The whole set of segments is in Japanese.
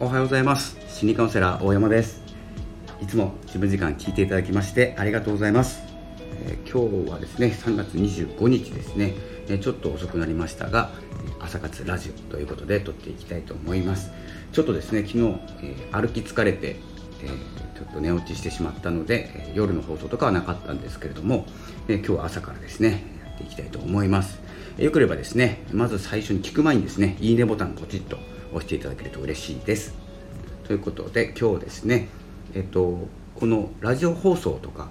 おはようございます。心理カウンセラー大山です。いつも自分時間聞いていただきましてありがとうございます、えー、今日はですね3月25日ですね、えー、ちょっと遅くなりましたが朝活ラジオということで撮っていきたいと思います。ちょっとですね昨日、えー、歩き疲れて、えーちょっと寝落ちしてしまったので、え夜の放送とかはなかったんですけれども、え今日は朝からですねやっていきたいと思います。よければですねまず最初に聞く前にですねいいねボタンポチッと押していただけると嬉しいです。ということで今日ですねえっとこのラジオ放送とか、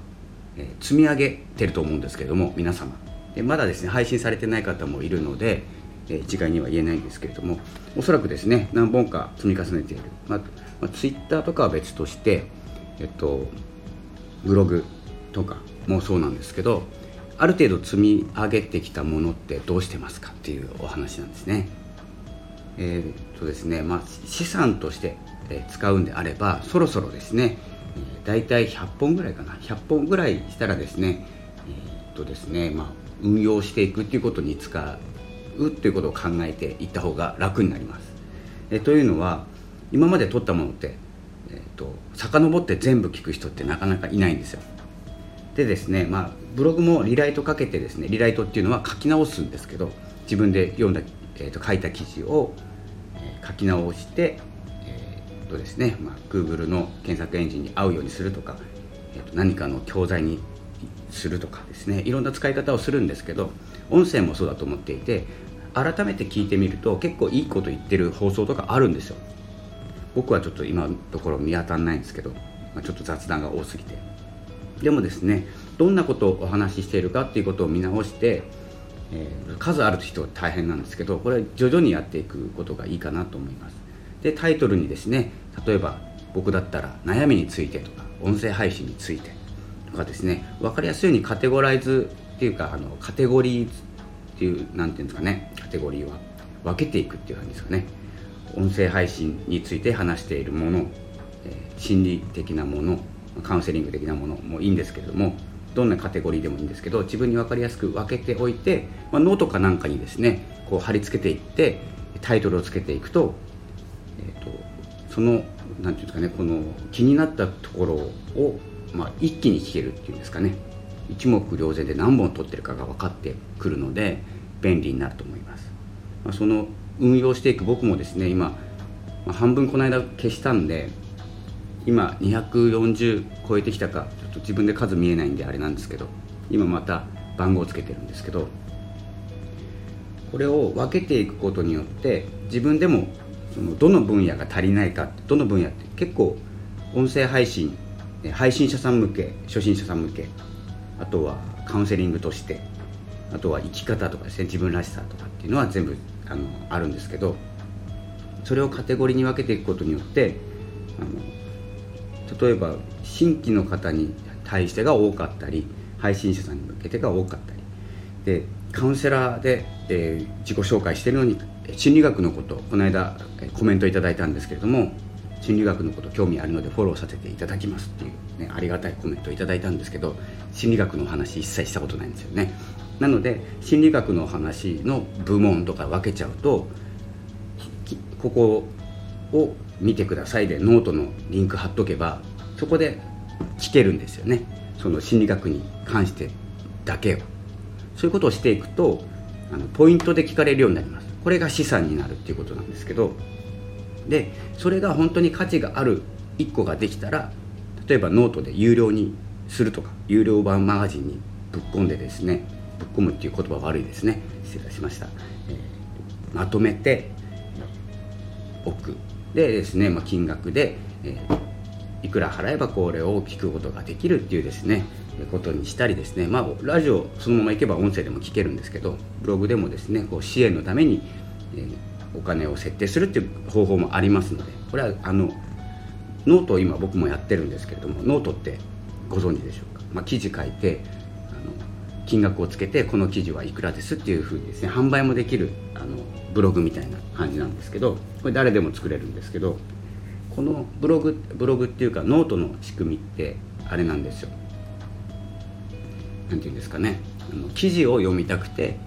えー、積み上げてると思うんですけども皆様。でまだですね配信されてない方もいるので、えー、一概には言えないんですけれどもおそらくですね何本か積み重ねている、まあまあ、ツイッターとかは別としてえっとブログとかもそうなんですけどある程度積み上げてきたものってどうしてますかっていうお話なんですね。えーとですねまあ、資産として使うんであればそろそろですね大体100本ぐらいかな100本ぐらいしたらですね,、えーとですねまあ、運用していくっていうことに使うっていうことを考えていった方が楽になります。えというのは今まで取ったものって、えーと、と遡って全部聞く人ってなかなかいないんですよ。でですね、まあ、ブログもリライトかけてですねリライトっていうのは書き直すんですけど自分で読んだ、えーと書いた記事を書き直して、えーとですねまあ、Google の検索エンジンに合うようにするとか、えー、と何かの教材にするとかですねいろんな使い方をするんですけど音声もそうだと思っていて改めて聞いてみると結構いいこと言ってる放送とかあるんですよ。僕はちょっと今のところ見当たらないんですけど、まあ、ちょっと雑談が多すぎて。でもですねどんなことをお話ししているかっていうことを見直してえー、数ある人は大変なんですけどこれ徐々にやっていくことがいいかなと思います。でタイトルにですね例えば僕だったら悩みについてとか音声配信についてとかですね分かりやすいようにカテゴライズっていうかあのカテゴリーっていう何ていうんですかねカテゴリーは分けていくっていう感じですかね。音声配信について話しているもの、えー、心理的なものカウンセリング的なものもいいんですけれどもどんなカテゴリーでもいいんですけど自分に分かりやすく分けておいて、まあ、ノートかなんかにですねこう貼り付けていってタイトルをつけていくと,、えーと、その何て言うんですかねこの気になったところを、まあ、一気に聞けるっていうんですかね。一目瞭然で何本取ってるかが分かってくるので便利になると思います、まあ、その運用していく僕もですね今、まあ、半分この間消したんで今240超えてきたかちょっと自分で数見えないんであれなんですけど今また番号をつけてるんですけどこれを分けていくことによって自分でもそのどの分野が足りないかどの分野って結構音声配信配信者さん向け初心者さん向けあとはカウンセリングとしてあとは生き方とかですね自分らしさとかっていうのは全部あのあるんですけどそれをカテゴリーに分けていくことによってあの例えば新規の方に対してが多かったり配信者さんに向けてが多かったり。でカウンセラーで、えー、自己紹介してるのに心理学のことこの間コメントいただいたんですけれども心理学のこと興味あるのでフォローさせていただきますっていう、ね、ありがたいコメントをいただいたんですけど心理学の話一切したことないんですよね。なので心理学の話の部門とか分けちゃうとここを見てくださいでノートのリンク貼っとけばそこで聞けるんですよね。その心理学に関してだけを。そういうことをしていくとあのポイントで聞かれるようになります。これが資産になるっていうことなんですけど。でそれが本当に価値がある1個ができたら例えばノートで有料にするとか有料版マガジンにぶっ込んでですねぶっ込むっていう言葉悪いですね。失礼いたしました、えー、まとめておくでですね、まあ、金額で、えー、いくら払えばこれを聞くことができるっていうですねことにしたりですね、まあ、ラジオそのままいけば音声でも聞けるんですけどブログでもですねこう支援のために、えー、お金を設定するっていう方法もありますのでこれはあのノートを今僕もやってるんですけれどもノートってご存知でしょうか、まあ、記事書いて金額をつけてこの記事はいくらですっていうふうにですね販売もできるあのブログみたいな感じなんですけどこれ誰でも作れるんですけどこのブログブログっていうかノートの仕組みってあれなんですよ。何て言うんですかね。あの記事を読みたくて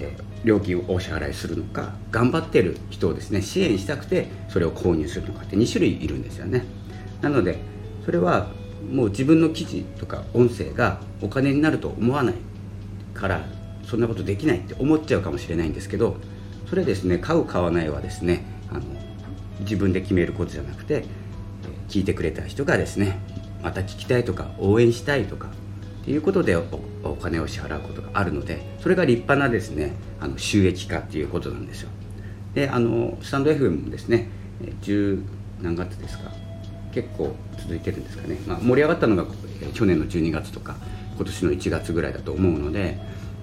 えー、料金をお支払いするのか頑張ってる人をですね支援したくてそれを購入するのかって2種類いるんですよね。なのでそれはもう自分の記事とか音声がお金になると思わないからそんなことできないって思っちゃうかもしれないんですけどそれですね買う買わないはですねあの自分で決めることじゃなくて聞いてくれた人がですねまた聞きたいとか応援したいとかっていうことでお金を支払うことがあるのでそれが立派なですねあの収益化っていうことなんですよ。であのスタンド FM もですね10何月ですか結構続いてるんですかね、まあ、盛り上がったのが去年の12月とか今年の1月ぐらいだと思うので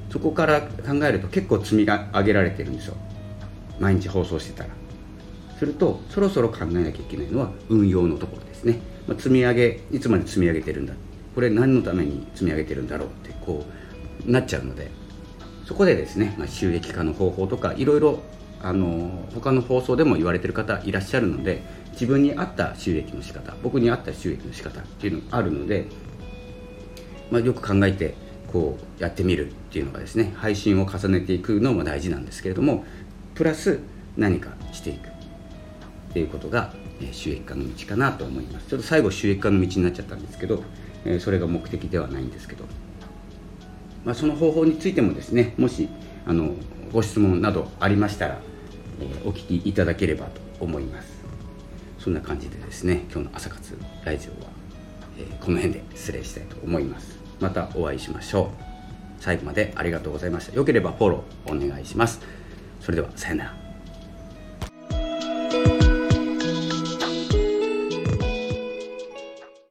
そこから考えると結構積み上げられてるんですよ。毎日放送してたら。するとそろそろ考えなきゃいけないのは運用のところですね、まあ、積み上げいつまで積み上げてるんだ。これ何のために積み上げてるんだろうってこうなっちゃうので。そこでですね、まあ、収益化の方法とかいろいろあの他の放送でも言われてる方いらっしゃるので自分に合った収益の仕方僕に合った収益の仕方っていうのがあるので、まあ、よく考えてこうやってみるっていうのがですね配信を重ねていくのも大事なんですけれどもプラス何かしていく。っていうことが収益化の道かなと思います。ちょっと最後収益化の道になっちゃったんですけどそれが目的ではないんですけど、まあ、その方法についてもですねもしあのご質問などありましたら、えお聞きいただければと思います。そんな感じでですね今日の朝活ラジオは、えこの辺で失礼したいと思います。またお会いしましょう。最後までありがとうございました。よければフォローお願いします。それではさよなら。